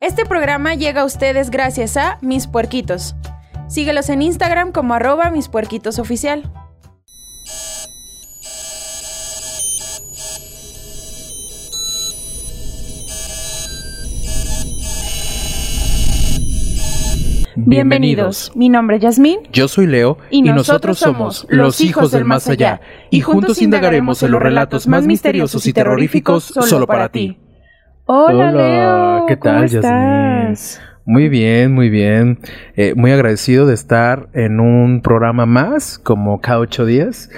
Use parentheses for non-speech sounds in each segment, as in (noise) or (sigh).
Este programa llega a ustedes gracias a Mis Puerquitos. Síguelos en Instagram como arroba Mis Puerquitos Oficial. Bienvenidos. Mi nombre es Yasmín. Yo soy Leo y, nosotros, somos los hijos del más allá. Y juntos indagaremos en los relatos más misteriosos y terroríficos solo para ti. Hola, Leo. ¿Qué tal, ¿Cómo estás? Muy bien, muy bien. Eh, muy agradecido de estar en un programa más, como cada ocho días.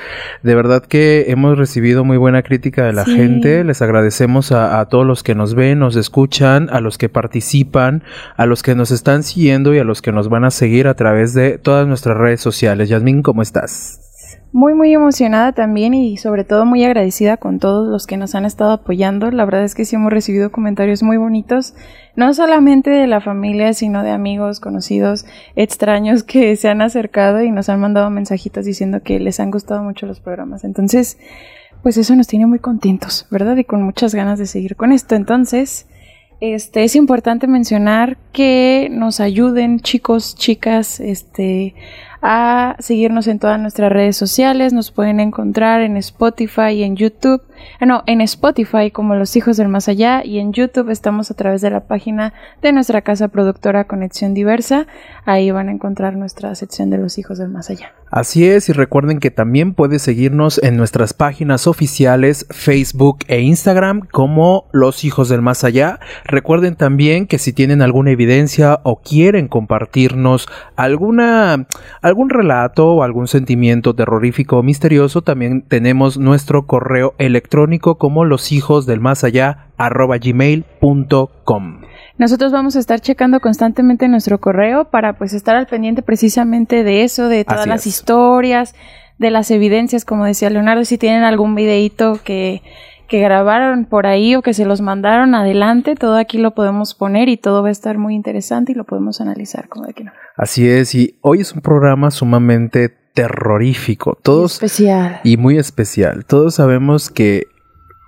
De verdad que hemos recibido muy buena crítica de la Sí. gente. Les agradecemos a, a todos los que nos ven, nos escuchan, a los que participan, a los que nos están siguiendo y a los que nos van a seguir a través de todas nuestras redes sociales. Yasmín, ¿cómo estás? Muy, muy emocionada también y sobre todo muy agradecida con todos los que nos han estado apoyando. La verdad es que sí hemos recibido comentarios muy bonitos, no solamente de la familia, sino de amigos, conocidos, extraños que se han acercado y nos han mandado mensajitos diciendo que les han gustado mucho los programas. Entonces, pues eso nos tiene muy contentos, ¿verdad? Y con muchas ganas de seguir con esto. Entonces, este es importante mencionar que nos ayuden chicos, chicas, este a seguirnos en todas nuestras redes sociales. Nos pueden encontrar en Spotify y en YouTube. En Spotify como Los Hijos del Más Allá y en YouTube estamos a través de la página de nuestra casa productora Conexión Diversa. Ahí van a encontrar nuestra sección de Los Hijos del Más Allá. Así es, y recuerden que también puedes seguirnos en nuestras páginas oficiales Facebook e Instagram como Los Hijos del Más Allá. Recuerden también que si tienen alguna evidencia o quieren compartirnos alguna algún relato o algún sentimiento terrorífico o misterioso, también tenemos nuestro correo electrónico como los hijos del más allá arroba gmail.com. Nosotros vamos a estar checando constantemente nuestro correo para pues estar al pendiente precisamente de eso, de todas Así las es. historias, de las evidencias, como decía Leonardo, si tienen algún videíto que, que grabaron por ahí o que se los mandaron adelante, todo aquí lo podemos poner y todo va a estar muy interesante y lo podemos analizar como de que no. Así es, y hoy es un programa sumamente terrorífico. Todos especial. y muy especial. Todos sabemos que,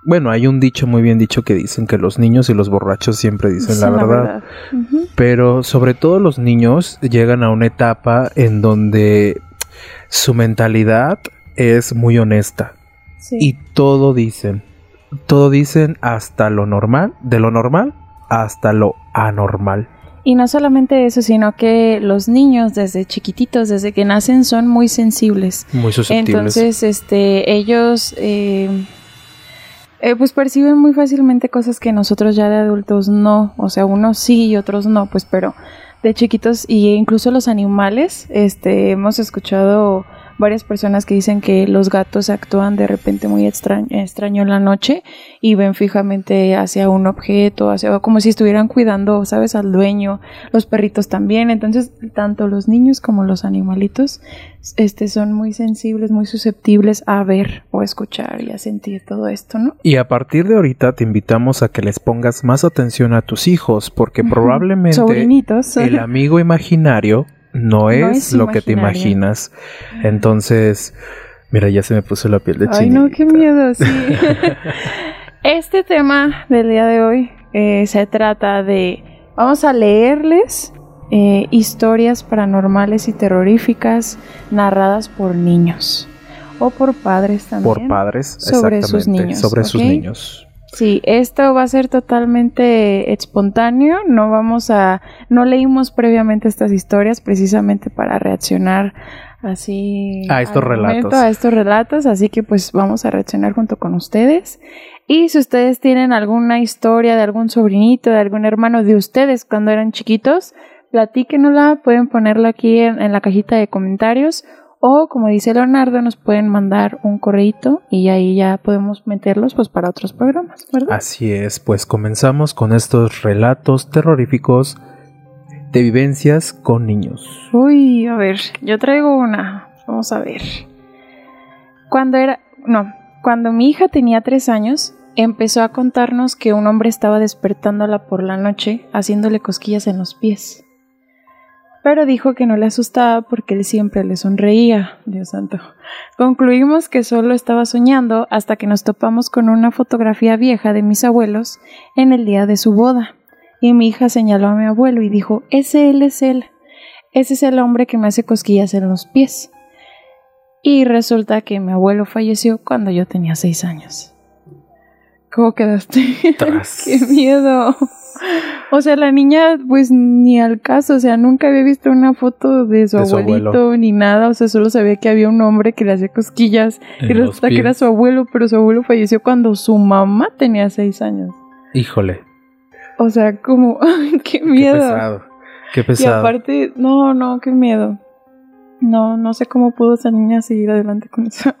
bueno, hay un dicho muy bien dicho que dicen que los niños y los borrachos siempre dicen la verdad. Pero sobre todo los niños llegan a una etapa en donde su mentalidad es muy honesta Sí. y todo dicen. Todo dicen hasta lo normal, de lo normal hasta lo anormal. Y no solamente eso, sino que los niños desde chiquititos, desde que nacen, son muy sensibles. Muy susceptibles. Entonces, este, ellos, eh, eh, pues perciben muy fácilmente cosas que nosotros ya de adultos no, o sea, unos sí y otros no, pues, pero de chiquitos y incluso los animales, este, hemos escuchado varias personas que dicen que los gatos actúan de repente muy extraño, extraño en la noche y ven fijamente hacia un objeto, hacia como si estuvieran cuidando, sabes, al dueño, los perritos también, entonces tanto los niños como los animalitos este son muy sensibles, muy susceptibles a ver o escuchar y a sentir todo esto, ¿no? Y a partir de ahorita te invitamos a que les pongas más atención a tus hijos, porque probablemente el amigo imaginario no es, es lo que te imaginas. Entonces, mira, ya se me puso la piel de Ay, no, qué chinita. miedo, sí. (laughs) este tema del día de hoy eh, se trata de, vamos a leerles eh, historias paranormales y terroríficas narradas por niños o por padres también. Por padres, Sobre sus niños, sobre sus niños. Sí, esto va a ser totalmente espontáneo, no vamos a, no leímos previamente estas historias precisamente para reaccionar así A estos momento, relatos. a estos relatos, así que pues vamos a reaccionar junto con ustedes. Y si ustedes tienen alguna historia de algún sobrinito, de algún hermano de ustedes cuando eran chiquitos, platíquenosla, pueden ponerla aquí en, en la cajita de comentarios o como dice Leonardo, nos pueden mandar un correíto y ahí ya podemos meterlos pues para otros programas, ¿verdad? Así es, pues comenzamos con estos relatos terroríficos de vivencias con niños. Uy, a ver, yo traigo una. Vamos a ver. Cuando era, no, cuando mi hija tenía tres años, empezó a contarnos que un hombre estaba despertándola por la noche, haciéndole cosquillas en los pies. Pero dijo que no le asustaba porque él siempre le sonreía, Dios santo. Concluimos que solo estaba soñando hasta que nos topamos con una fotografía vieja de mis abuelos en el día de su boda. y mi hija señaló a mi abuelo y dijo, ese él es él, ese es el hombre que me hace cosquillas en los pies. Y resulta que mi abuelo falleció cuando yo tenía seis años. ¿Cómo quedaste? (laughs) ¡Qué miedo! O sea, la niña, pues ni al caso, o sea, nunca había visto una foto de su abuelito ni nada, o sea, solo sabía que había un hombre que le hacía cosquillas y resulta que era su abuelo, pero su abuelo falleció cuando su mamá tenía seis años. Híjole. O sea, como, (laughs) qué miedo. Qué pesado. Qué pesado. Y aparte, no, no, qué miedo. No, no sé cómo pudo esa niña seguir adelante con eso.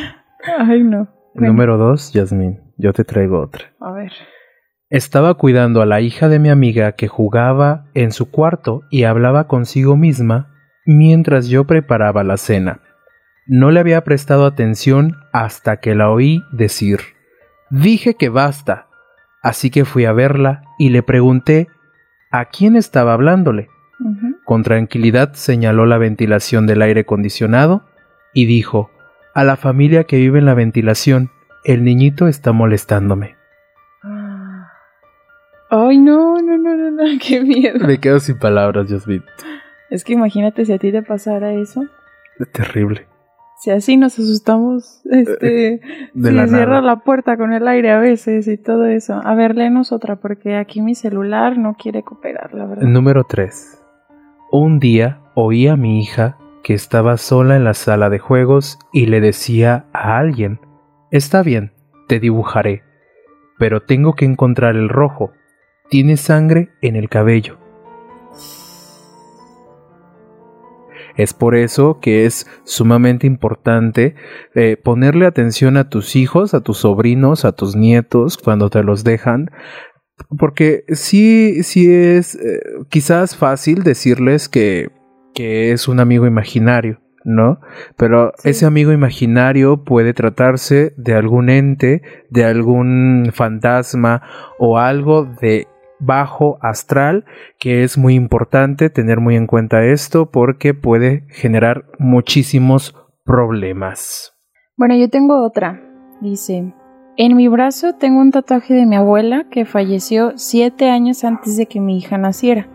(laughs) Ay, no. Número dos, Yasmin. Yo te traigo otra. A ver. Estaba cuidando a la hija de mi amiga que jugaba en su cuarto y hablaba consigo misma mientras yo preparaba la cena. No le había prestado atención hasta que la oí decir Dije que basta. Así que fui a verla y le pregunté a quién estaba hablándole. Con tranquilidad señaló la ventilación del aire acondicionado y dijo A la familia que vive en la ventilación, el niñito está molestándome. Ay, no, no, no, no, no, (laughs) qué miedo. Me quedo sin palabras, Jasmine. Es que imagínate si a ti te pasara eso. Es terrible. Si así nos asustamos, este, (laughs) de si cierra la puerta con el aire a veces y todo eso. A ver, léenos otra, porque aquí mi celular no quiere cooperar, la verdad. Número 3. Un día oí a mi hija que estaba sola en la sala de juegos y le decía a alguien, Está bien, te dibujaré, pero tengo que encontrar el rojo tiene sangre en el cabello. Es por eso que es sumamente importante eh, ponerle atención a tus hijos, a tus sobrinos, a tus nietos cuando te los dejan. Porque sí, sí es eh, quizás fácil decirles que, que es un amigo imaginario. ¿no? Pero ese amigo imaginario puede tratarse de algún ente, de algún fantasma o algo de bajo astral, que es muy importante tener muy en cuenta esto porque puede generar muchísimos problemas. Bueno, yo tengo otra. Dice, en mi brazo tengo un tatuaje de mi abuela que falleció siete años antes de que mi hija naciera.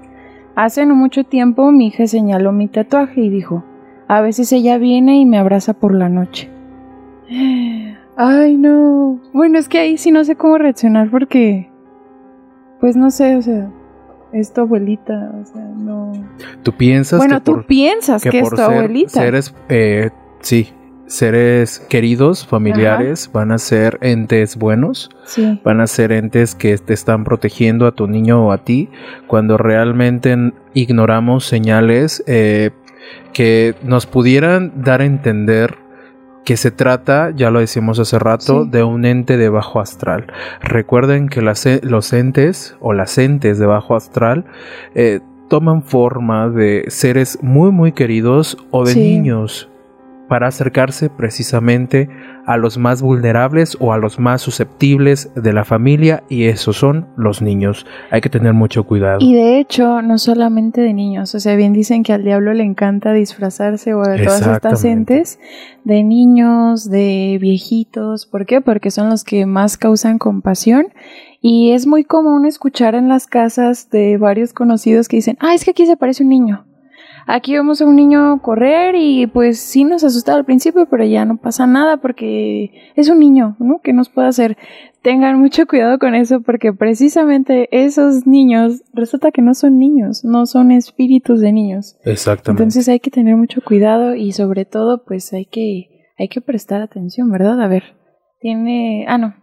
Hace no mucho tiempo mi hija señaló mi tatuaje y dijo, a veces ella viene y me abraza por la noche. (gasps) Ay, no. Bueno, es que ahí sí no sé cómo reaccionar porque pues no sé, o sea, es tu abuelita, o sea, no. Tú piensas bueno, tú piensas que, es tu abuelita. Seres, eh, sí, seres queridos, familiares, van a ser entes buenos, sí. van a ser entes que te están protegiendo a tu niño o a ti, cuando realmente ignoramos señales eh, que nos pudieran dar a entender que se trata, ya lo decimos hace rato, de un ente de bajo astral. Recuerden que los entes o las entes de bajo astral eh, toman forma de seres muy muy queridos o de niños para acercarse precisamente a los más vulnerables o a los más susceptibles de la familia y esos son los niños. Hay que tener mucho cuidado. Y de hecho, no solamente de niños, o sea, bien dicen que al diablo le encanta disfrazarse o de todas estas entes, de niños, de viejitos, ¿por qué? Porque son los que más causan compasión y es muy común escuchar en las casas de varios conocidos que dicen, ah, es que aquí se aparece un niño. Aquí vemos a un niño correr y pues sí nos asustaba al principio, pero ya no pasa nada porque es un niño, ¿no? ¿Qué nos puede hacer? Tengan mucho cuidado con eso porque precisamente esos niños resulta que no son niños, no son espíritus de niños. Exactamente. Entonces hay que tener mucho cuidado y sobre todo pues hay que hay que prestar atención, ¿verdad? A ver. Tiene, ah no.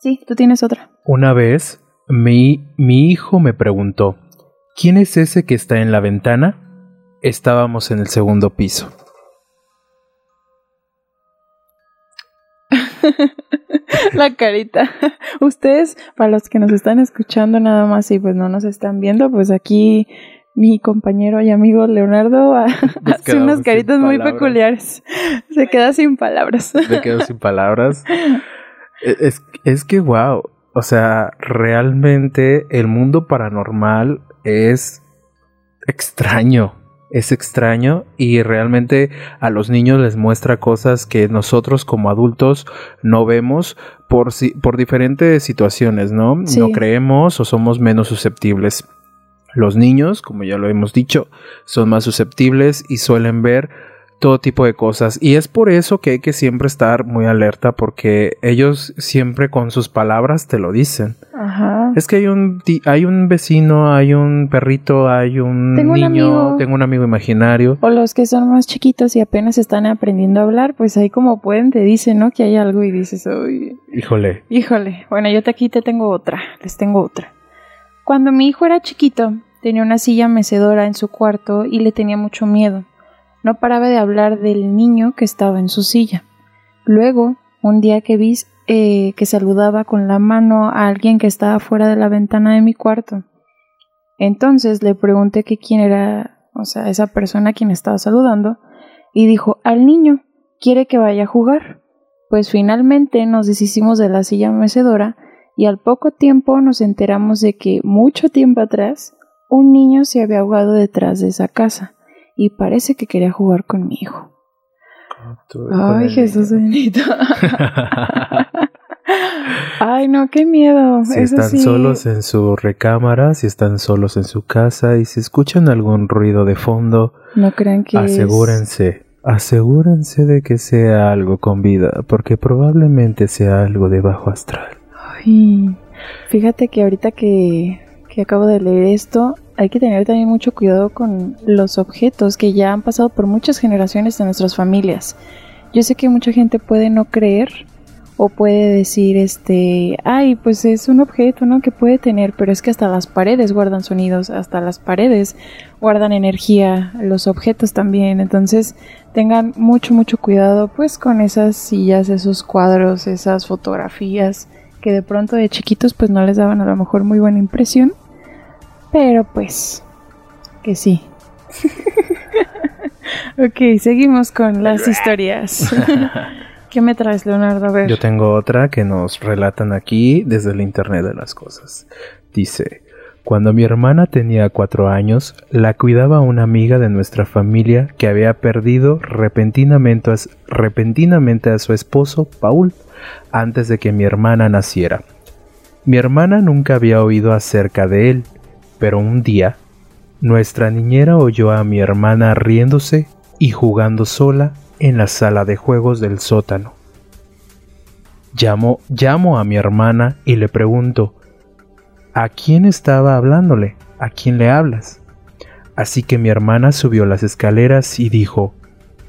Sí, tú tienes otra. Una vez mi mi hijo me preguntó, ¿quién es ese que está en la ventana? Estábamos en el segundo piso. (laughs) la carita. Ustedes, para los que nos están escuchando nada más y pues no nos están viendo, pues aquí mi compañero y amigo Leonardo (laughs) hace unas caritas muy peculiares. Se queda sin palabras. Se queda sin palabras. (laughs) E, es, es que, wow. O sea, realmente el mundo paranormal es extraño es extraño y realmente a los niños les muestra cosas que nosotros como adultos no vemos por, si, por diferentes situaciones, ¿no? No creemos o somos menos susceptibles. Los niños, como ya lo hemos dicho, son más susceptibles y suelen ver todo tipo de cosas. Y es por eso que hay que siempre estar muy alerta porque ellos siempre con sus palabras te lo dicen. Ajá. Es que hay un, hay un vecino, hay un perrito, hay un niño, tengo un amigo imaginario. O los que son más chiquitos y apenas están aprendiendo a hablar, pues ahí como pueden te dicen, ¿no? Que hay algo y dices, uy. Híjole. Híjole. Bueno, yo te aquí te tengo otra, les tengo otra. Cuando mi hijo era chiquito, tenía una silla mecedora en su cuarto y le tenía mucho miedo. No paraba de hablar del niño que estaba en su silla. Luego, un día que vi eh, que saludaba con la mano a alguien que estaba fuera de la ventana de mi cuarto. Entonces le pregunté que quién era, o sea, esa persona a quien estaba saludando, y dijo, al niño, quiere que vaya a jugar. Pues finalmente nos deshicimos de la silla mecedora y al poco tiempo nos enteramos de que mucho tiempo atrás un niño se había ahogado detrás de esa casa y parece que quería jugar con mi hijo. Ay, Jesús bendito. (laughs) Ay, no, qué miedo. Si están solos en su recámara, si están solos en su casa y si escuchan algún ruido de fondo, no crean que asegúrense, asegúrense de que sea algo con vida, porque probablemente sea algo de bajo astral. Ay, fíjate que ahorita que, que acabo de leer esto, hay que tener también mucho cuidado con los objetos que ya han pasado por muchas generaciones de nuestras familias. Yo sé que mucha gente puede no creer o puede decir este, ay, pues es un objeto, ¿no? que puede tener, pero es que hasta las paredes guardan sonidos, hasta las paredes guardan energía, los objetos también, entonces tengan mucho mucho cuidado pues con esas sillas, esos cuadros, esas fotografías que de pronto de chiquitos pues no les daban a lo mejor muy buena impresión pero pues, que sí. (laughs) ok, seguimos con las historias. (laughs) ¿Qué me traes, Leonardo? A ver. Yo tengo otra que nos relatan aquí desde el Internet de las Cosas. Dice, cuando mi hermana tenía cuatro años, la cuidaba una amiga de nuestra familia que había perdido repentinamente a, repentinamente a su esposo, Paul, antes de que mi hermana naciera. Mi hermana nunca había oído acerca de él, pero un día, nuestra niñera oyó a mi hermana riéndose y jugando sola en la sala de juegos del sótano. Llamo, llamo a mi hermana y le pregunto, ¿a quién estaba hablándole? ¿A quién le hablas? Así que mi hermana subió las escaleras y dijo,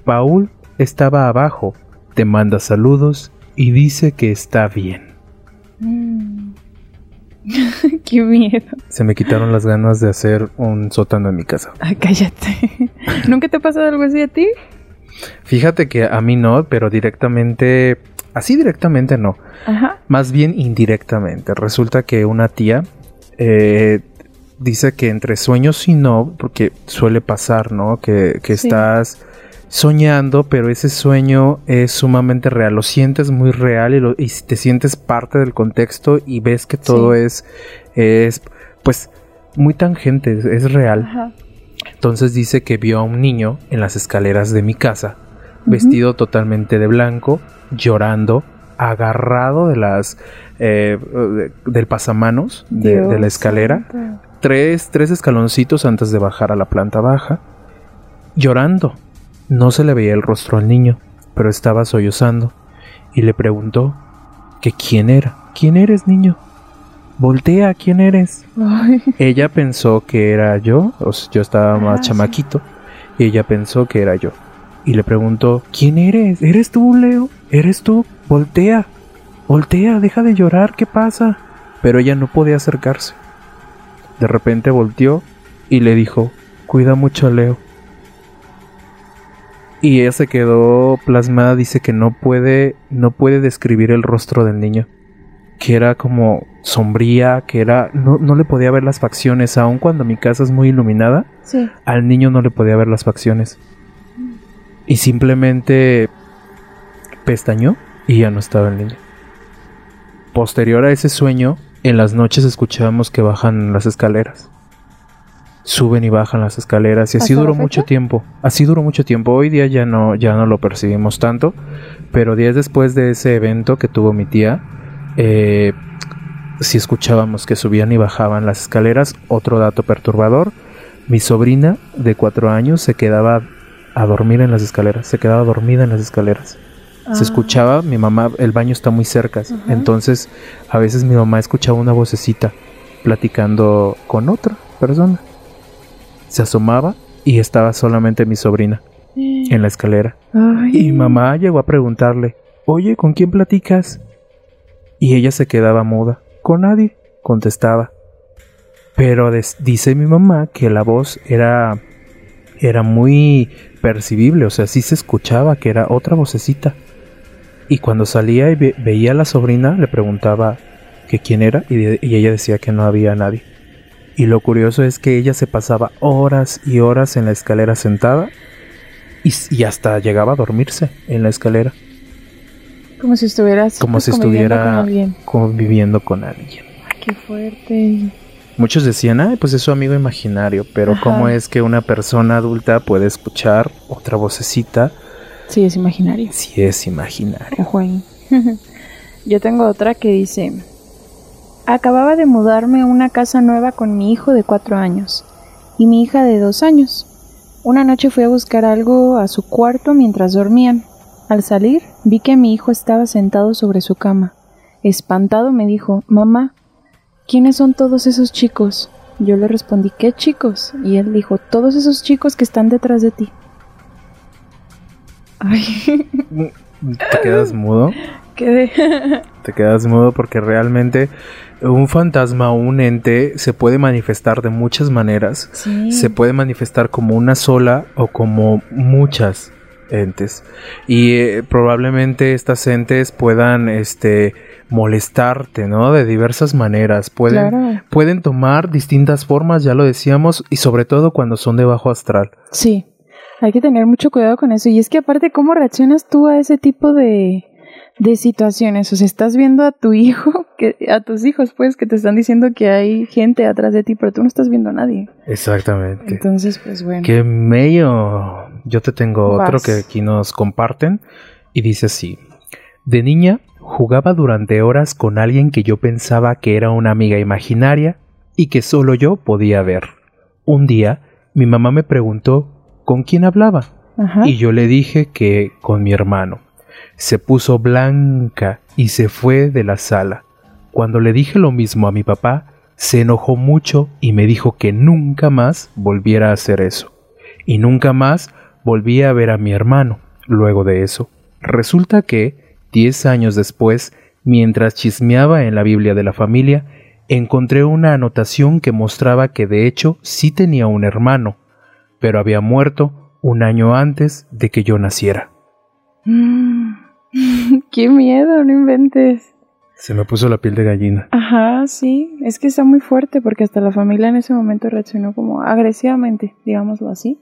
Paul estaba abajo, te manda saludos y dice que está bien. Mm. (laughs) Qué miedo. Se me quitaron las ganas de hacer un sótano en mi casa. Ay, cállate. (laughs) ¿Nunca te ha pasado algo así a ti? Fíjate que a mí no, pero directamente, así directamente no. Ajá. Más bien indirectamente. Resulta que una tía eh, dice que entre sueños y no, porque suele pasar, ¿no? Que, estás soñando, pero ese sueño es sumamente real, lo sientes muy real y, te sientes parte del contexto y ves que todo es, es, pues, muy tangente, es real. Entonces dice que vio a un niño en las escaleras de mi casa, vestido totalmente de blanco, llorando, agarrado de las, eh, del pasamanos de, la escalera, tres, tres escaloncitos antes de bajar a la planta baja, llorando no se le veía el rostro al niño, pero estaba sollozando, y le preguntó que quién era. ¿Quién eres, niño? Voltea, ¿quién eres? Ella pensó que era yo, o sea, yo estaba más ah, chamaquito, y ella pensó que era yo. Y le preguntó, ¿quién eres? ¿Eres tú, Leo? ¿Eres tú? Voltea, voltea, deja de llorar, ¿qué pasa? Pero ella no podía acercarse. De repente volteó y le dijo, cuida mucho a Leo. Y ella se quedó plasmada, dice que no puede, no puede describir el rostro del niño. Que era como sombría, que era. No, no le podía ver las facciones, aun cuando mi casa es muy iluminada. Sí. Al niño no le podía ver las facciones. Y simplemente pestañó y ya no estaba el niño. Posterior a ese sueño, en las noches escuchábamos que bajan las escaleras suben y bajan las escaleras y así ¿Hasta duró mucho tiempo. Así duró mucho tiempo. Hoy día ya no, ya no lo percibimos tanto, pero días después de ese evento que tuvo mi tía, eh, sí escuchábamos que subían y bajaban las escaleras. Otro dato perturbador, mi sobrina de cuatro años se quedaba a dormir en las escaleras, se quedaba dormida en las escaleras. Se Ah. escuchaba, mi mamá, el baño está muy cerca, entonces a veces mi mamá escuchaba una vocecita platicando con otra persona. Se asomaba y estaba solamente mi sobrina en la escalera. Ay. Y mamá llegó a preguntarle, oye, ¿con quién platicas? Y ella se quedaba muda. Con nadie, contestaba. Pero dice mi mamá que la voz era, era muy percibible, o sea, sí se escuchaba que era otra vocecita. Y cuando salía y ve- veía a la sobrina, le preguntaba que quién era y ella decía que no había nadie. Y lo curioso es que ella se pasaba horas y horas en la escalera sentada y, hasta llegaba a dormirse en la escalera, Como si estuvieras como pues, si conviviendo estuviera con alguien. conviviendo con alguien. Ay, qué fuerte. Muchos decían, ay, pues es su amigo imaginario, pero Ajá. ¿cómo es que una persona adulta puede escuchar otra vocecita Sí, es imaginario. si es imaginario? (laughs) Yo tengo otra que dice, acababa de mudarme a una casa nueva con mi hijo de cuatro años y mi hija de dos años. Una noche fui a buscar algo a su cuarto mientras dormían. Al salir, vi que mi hijo estaba sentado sobre su cama. Espantado me dijo, Mamá, ¿quiénes son todos esos chicos? Yo le respondí, ¿qué chicos? Y él dijo, todos esos chicos que están detrás de ti. (laughs) Ay, Te quedas mudo, quedé. (laughs) te quedas mudo porque realmente un fantasma o un ente se puede manifestar de muchas maneras. Sí. Se puede manifestar como una sola o como muchas entes. Y eh, probablemente estas entes puedan este molestarte, ¿no? De diversas maneras. Pueden, Claro. pueden tomar distintas formas, ya lo decíamos, y sobre todo cuando son de bajo astral. Sí. Hay que tener mucho cuidado con eso. Y es que aparte, ¿cómo reaccionas tú a ese tipo de, de situaciones? O sea, estás viendo a tu hijo, (laughs) que, a tus hijos, pues, que te están diciendo que hay gente atrás de ti, pero tú no estás viendo a nadie. Exactamente. Entonces, pues bueno. Qué mello. Yo te tengo otro que aquí nos comparten y dice así. De niña jugaba durante horas con alguien que yo pensaba que era una amiga imaginaria y que solo yo podía ver. Un día mi mamá me preguntó con quién hablaba Ajá. y yo le dije que con mi hermano. Se puso blanca y se fue de la sala. Cuando le dije lo mismo a mi papá, se enojó mucho y me dijo que nunca más volviera a hacer eso. Y nunca más volví a ver a mi hermano luego de eso. Resulta que, diez años después, mientras chismeaba en la Biblia de la familia, encontré una anotación que mostraba que de hecho sí tenía un hermano, pero había muerto un año antes de que yo naciera. Mm. (laughs) Qué miedo, no inventes. Se me puso la piel de gallina. Ajá, sí. Es que está muy fuerte porque hasta la familia en ese momento reaccionó como agresivamente, digámoslo así.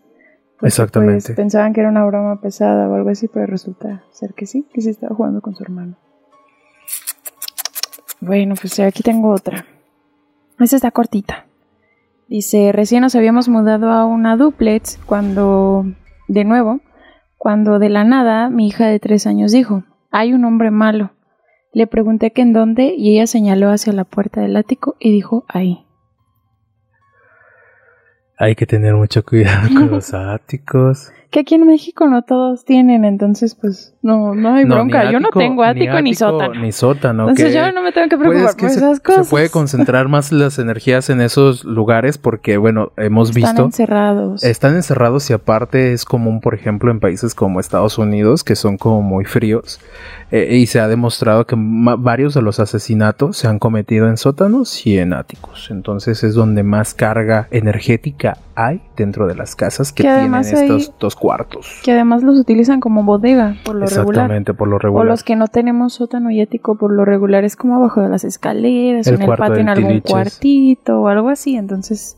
Porque, Exactamente. pues, pensaban que era una broma pesada o algo así, pero resulta ser que sí, que sí estaba jugando con su hermano. Bueno, pues aquí tengo otra. Esta está cortita. Dice, recién nos habíamos mudado a una duplex cuando, de nuevo, cuando de la nada mi hija de tres años dijo, hay un hombre malo. Le pregunté que en dónde y ella señaló hacia la puerta del ático y dijo ahí. Hay que tener mucho cuidado (laughs) con los áticos. Que aquí en México no todos tienen, entonces pues no, no hay No, bronca. ni Yo no ático, tengo ático ni, sótano. Ni sótano. entonces que- yo no me tengo que Pues preocupar es que por se, esas cosas. se puede concentrar más las energías en esos lugares porque, bueno, hemos Están visto... encerrados. Están encerrados y aparte es común, por ejemplo, en países como Estados Unidos, que son como muy fríos, eh, y se ha demostrado que varios de los asesinatos se han cometido en sótanos y en áticos. Entonces es donde más carga energética hay dentro de las casas que, Que tienen estos dos cuartos. Que además los utilizan como bodega por lo regular. Exactamente, por lo O regular. los que no tenemos sótano y ático por lo regular es como abajo de las escaleras, o El en el patio, en algún tiliches. cuartito o algo así. Entonces,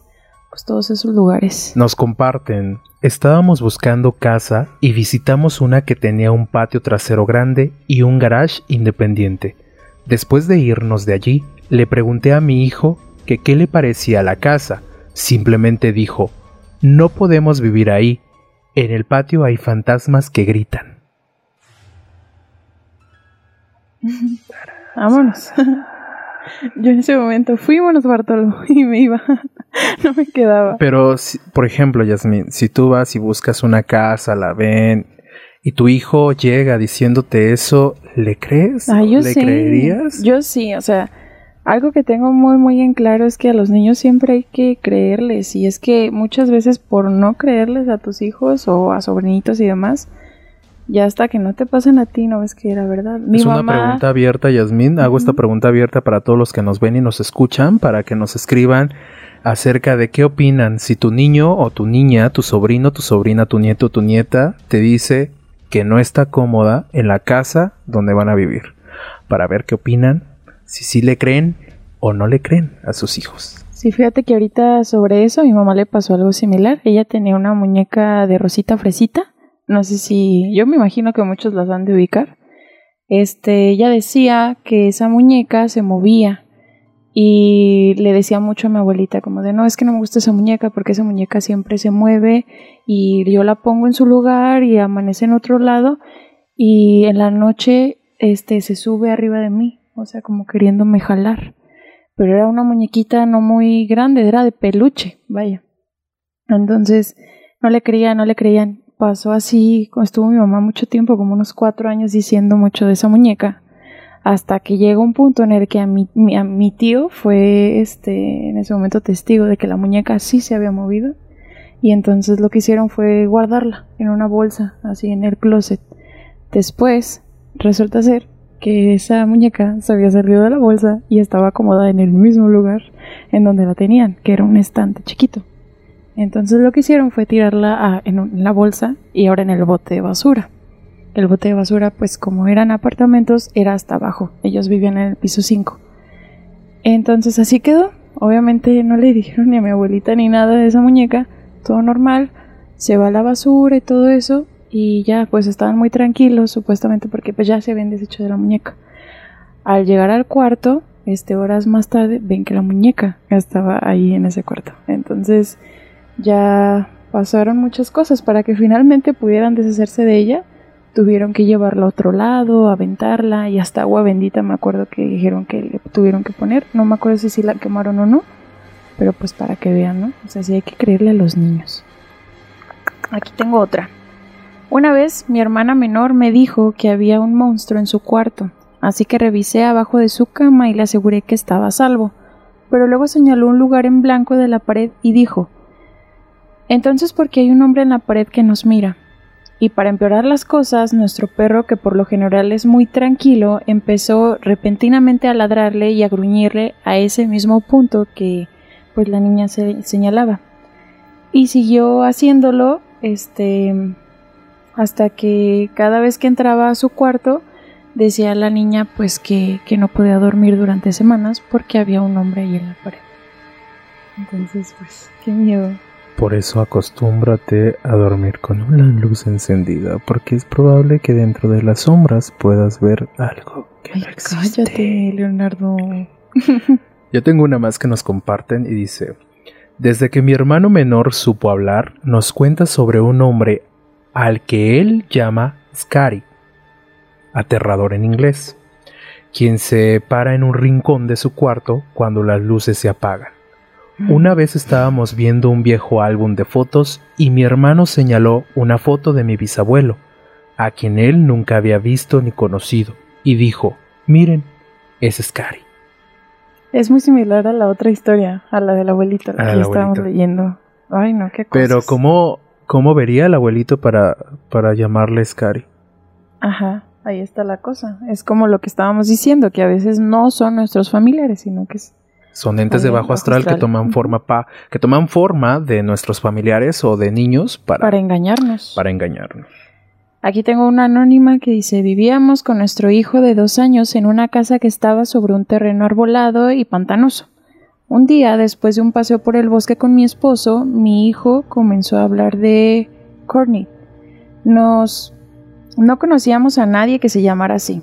pues todos esos lugares. Nos comparten. Estábamos buscando casa y visitamos una que tenía un patio trasero grande y un garage independiente. Después de irnos de allí, le pregunté a mi hijo que qué le parecía la casa, Simplemente dijo, no podemos vivir ahí. En el patio hay fantasmas que gritan. (laughs) Vámonos. (laughs) Yo en ese momento, fuímonos Bartolo, (laughs) y me iba, no me quedaba. Pero, por ejemplo, Yasmin, si tú vas y buscas una casa, la ven, y tu hijo llega diciéndote eso, ¿le crees? Ah, yo ¿Le sí. creerías? Yo sí, o sea, algo que tengo muy, muy en claro es que a los niños siempre hay que creerles, y es que muchas veces por no creerles a tus hijos o a sobrinitos y demás, ya hasta que no te pasen a ti no ves que era verdad. Mi es una pregunta abierta, Yasmín. Hago esta pregunta abierta para todos los que nos ven y nos escuchan, para que nos escriban acerca de qué opinan si tu niño o tu niña, tu sobrino, tu sobrina, tu nieto o tu nieta te dice que no está cómoda en la casa donde van a vivir, para ver qué opinan, si sí le creen o no le creen a sus hijos. Sí, fíjate que ahorita sobre eso mi mamá le pasó algo similar. Ella tenía una muñeca de Rosita Fresita. No sé si, yo me imagino que muchos las han de ubicar. Este, ella decía que esa muñeca se movía y le decía mucho a mi abuelita como de no, es que no me gusta esa muñeca porque esa muñeca siempre se mueve y yo la pongo en su lugar y amanece en otro lado y en la noche este se sube arriba de mí, o sea, como queriéndome jalar pero era una muñequita no muy grande, era de peluche, vaya. Entonces, no le creían, no le creían. Pasó así, estuvo mi mamá mucho tiempo, como unos cuatro años diciendo mucho de esa muñeca, hasta que llega un punto en el que a mi, a mi tío fue, este, en ese momento testigo de que la muñeca sí se había movido, y entonces lo que hicieron fue guardarla en una bolsa, así en el closet. Después, resulta ser que esa muñeca se había salido de la bolsa y estaba acomodada en el mismo lugar en donde la tenían, que era un estante chiquito. Entonces lo que hicieron fue tirarla en, en la bolsa y ahora en el bote de basura. El bote de basura, pues como eran apartamentos, era hasta abajo. Ellos vivían en el piso 5. Entonces así quedó. Obviamente no le dijeron ni a mi abuelita ni nada de esa muñeca. Todo normal. Se va a la basura y todo eso y ya pues estaban muy tranquilos supuestamente porque pues ya se habían deshecho de la muñeca. Al llegar al cuarto, este horas más tarde, ven que la muñeca estaba ahí en ese cuarto. Entonces ya pasaron muchas cosas para que finalmente pudieran deshacerse de ella. Tuvieron que llevarla a otro lado, aventarla y hasta agua bendita me acuerdo que dijeron que le tuvieron que poner. No me acuerdo si sí la quemaron o no, pero pues para que vean, ¿no? O sea, sí hay que creerle a los niños. Aquí tengo otra. Una vez mi hermana menor me dijo que había un monstruo en su cuarto, así que revisé abajo de su cama y le aseguré que estaba a salvo. Pero luego señaló un lugar en blanco de la pared y dijo Entonces porque hay un hombre en la pared que nos mira. Y para empeorar las cosas, nuestro perro, que por lo general es muy tranquilo, empezó repentinamente a ladrarle y a gruñirle a ese mismo punto que pues la niña se señalaba. Y siguió haciéndolo, este, hasta que cada vez que entraba a su cuarto decía la niña pues que, que no podía dormir durante semanas porque había un hombre ahí en la pared. Entonces, pues, qué miedo. Por eso acostúmbrate a dormir con una luz encendida, porque es probable que dentro de las sombras puedas ver algo que Ay, no existe. cállate, Leonardo. (laughs) Yo tengo una más que nos comparten y dice, desde que mi hermano menor supo hablar, nos cuenta sobre un hombre al que él llama Scary, aterrador en inglés, quien se para en un rincón de su cuarto cuando las luces se apagan. Una vez estábamos viendo un viejo álbum de fotos y mi hermano señaló una foto de mi bisabuelo, a quien él nunca había visto ni conocido, y dijo, miren, es Scary. Es muy similar a la otra historia, a la del abuelito, la A que la estábamos leyendo. Ay, no, qué cosas. Pero ¿cómo, cómo vería el abuelito para, para llamarle Scary? Ajá, ahí está la cosa. Es como lo que estábamos diciendo, que a veces no son nuestros familiares, sino que es... Son entes de bajo astral, que toman forma pa, que toman forma de nuestros familiares o de niños para, para engañarnos. para engañarnos. Aquí tengo una anónima que dice, vivíamos con nuestro hijo de dos años en una casa que estaba sobre un terreno arbolado y pantanoso. Un día, después de un paseo por el bosque con mi esposo, mi hijo comenzó a hablar de Courtney. Nos... no conocíamos a nadie que se llamara así,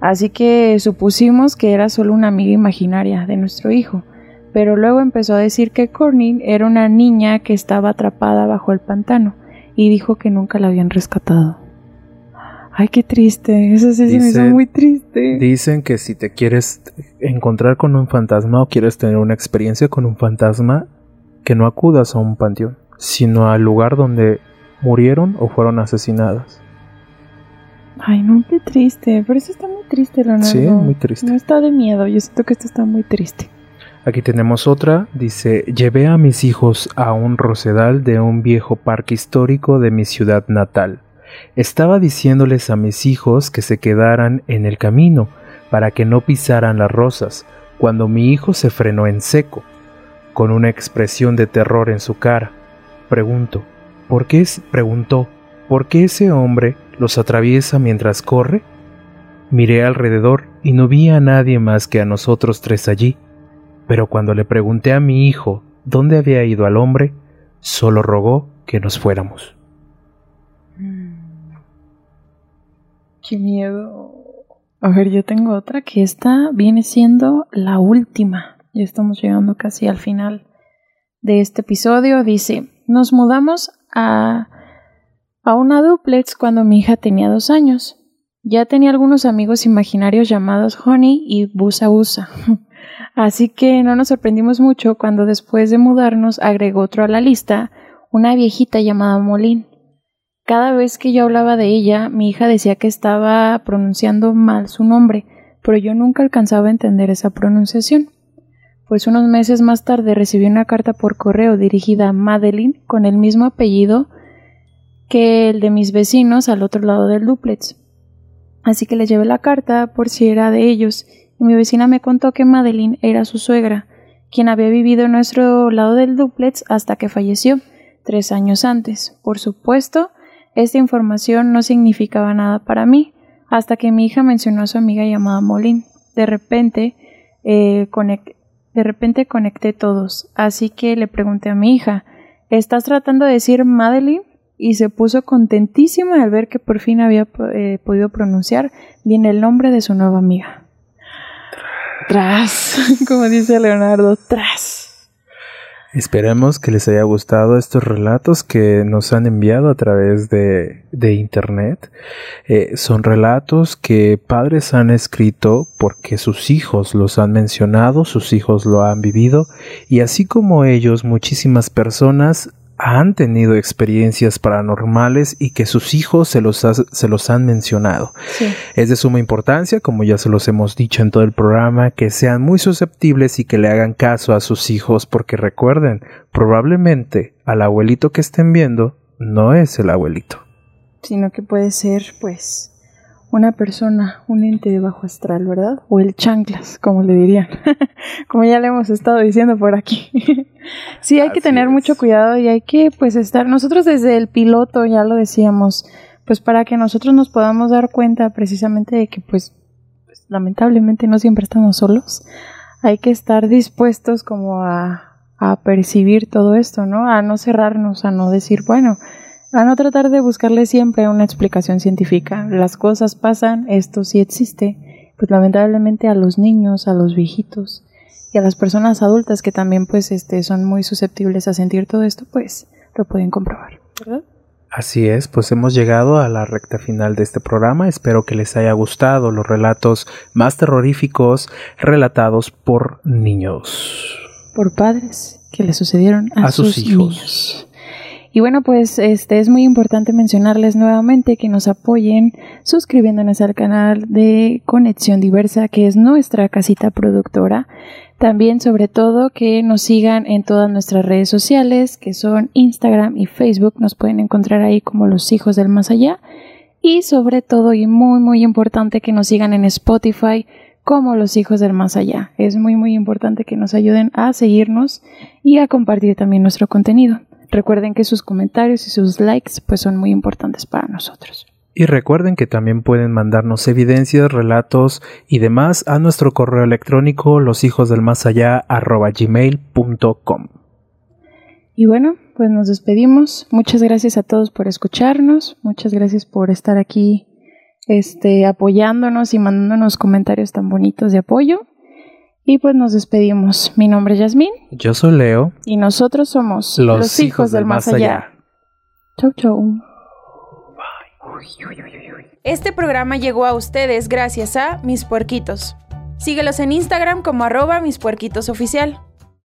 así que supusimos que era solo una amiga imaginaria de nuestro hijo. pero luego empezó a decir que Courtney era una niña que estaba atrapada bajo el pantano y dijo que nunca la habían rescatado. Ay, qué triste, eso sí se me hizo muy triste. Dicen que si te quieres encontrar con un fantasma o quieres tener una experiencia con un fantasma, que no acudas a un panteón, sino al lugar donde murieron o fueron asesinadas. Ay, no, qué triste. Pero eso está muy triste, Leonardo. Sí, muy triste. No está de miedo. Yo siento que esto está muy triste. Aquí tenemos otra. Dice, llevé a mis hijos a un rosedal de un viejo parque histórico de mi ciudad natal. Estaba diciéndoles a mis hijos que se quedaran en el camino para que no pisaran las rosas, cuando mi hijo se frenó en seco, con una expresión de terror en su cara. Pregunto, ¿por qué? preguntó, ¿por qué ese hombre los atraviesa mientras corre? Miré alrededor y no vi a nadie más que a nosotros tres allí, pero cuando le pregunté a mi hijo dónde había ido al hombre, solo rogó que nos fuéramos. Qué miedo. A ver, yo tengo otra que esta viene siendo la última. Ya estamos llegando casi al final de este episodio. Dice, nos mudamos a a una duplex cuando mi hija tenía dos años. Ya tenía algunos amigos imaginarios llamados Honey y Busa Busa. (laughs) Así que no nos sorprendimos mucho cuando después de mudarnos agregó otro a la lista, una viejita llamada Molín. Cada vez que yo hablaba de ella, mi hija decía que estaba pronunciando mal su nombre, pero yo nunca alcanzaba a entender esa pronunciación. Pues unos meses más tarde recibí una carta por correo dirigida a Madeline con el mismo apellido que el de mis vecinos al otro lado del duplex. Así que le llevé la carta por si era de ellos, y mi vecina me contó que Madeline era su suegra, quien había vivido en nuestro lado del duplex hasta que falleció, tres años antes. Por supuesto, esta información no significaba nada para mí, hasta que mi hija mencionó a su amiga llamada Molin. De repente, eh, de repente conecté todos, así que le pregunté a mi hija, ¿estás tratando de decir Madeline? y se puso contentísima al ver que por fin había eh, podido pronunciar bien el nombre de su nueva amiga. Tras, (laughs) como dice Leonardo, tras. Esperemos que les haya gustado estos relatos que nos han enviado a través de, de internet. Eh, son relatos que padres han escrito porque sus hijos los han mencionado, sus hijos lo han vivido y así como ellos, muchísimas personas han tenido experiencias paranormales y que sus hijos se los, se los han mencionado. Es de suma importancia, como ya se los hemos dicho en todo el programa, que sean muy susceptibles y que le hagan caso a sus hijos, porque recuerden, probablemente al abuelito que estén viendo no es el abuelito. Sino que puede ser, pues, una persona, un ente de bajo astral, ¿verdad? O el chanclas, como le dirían, (laughs) como ya le hemos estado diciendo por aquí. (laughs) sí, hay que tener mucho cuidado y hay que pues estar, nosotros desde el piloto ya lo decíamos, pues para que nosotros nos podamos dar cuenta precisamente de que pues, pues lamentablemente no siempre estamos solos, hay que estar dispuestos como a, a percibir todo esto, ¿no? A no cerrarnos, a no decir, bueno, a no tratar de buscarle siempre una explicación científica. Las cosas pasan, esto sí existe, pues lamentablemente a los niños, a los viejitos y a las personas adultas que también pues este son muy susceptibles a sentir todo esto, pues lo pueden comprobar, ¿verdad? Así es, pues hemos llegado a la recta final de este programa. Espero que les haya gustado los relatos más terroríficos relatados por niños. Por padres que le sucedieron a, sus, hijos. Y bueno, pues este es muy importante mencionarles nuevamente que nos apoyen suscribiéndonos al canal de Conexión Diversa, que es nuestra casita productora. También, sobre todo, que nos sigan en todas nuestras redes sociales, que son Instagram y Facebook. Nos pueden encontrar ahí como los hijos del más allá. Y sobre todo, y muy, muy importante, que nos sigan en Spotify como los hijos del más allá. Es muy, muy importante que nos ayuden a seguirnos y a compartir también nuestro contenido. Recuerden que sus comentarios y sus likes pues son muy importantes para nosotros. Y recuerden que también pueden mandarnos evidencias, relatos y demás a nuestro correo electrónico losihosdelmasallá@gmail.com. Y bueno, pues nos despedimos. Muchas gracias a todos por escucharnos. Muchas gracias por estar aquí este apoyándonos y mandándonos comentarios tan bonitos de apoyo. Y pues nos despedimos. Mi nombre es Yasmín. Yo soy Leo. Y nosotros somos los, hijos, del más allá. Chau, chau. Este programa llegó a ustedes gracias a Mis Puerquitos. Síguelos en Instagram como arroba Mis Puerquitos Oficial.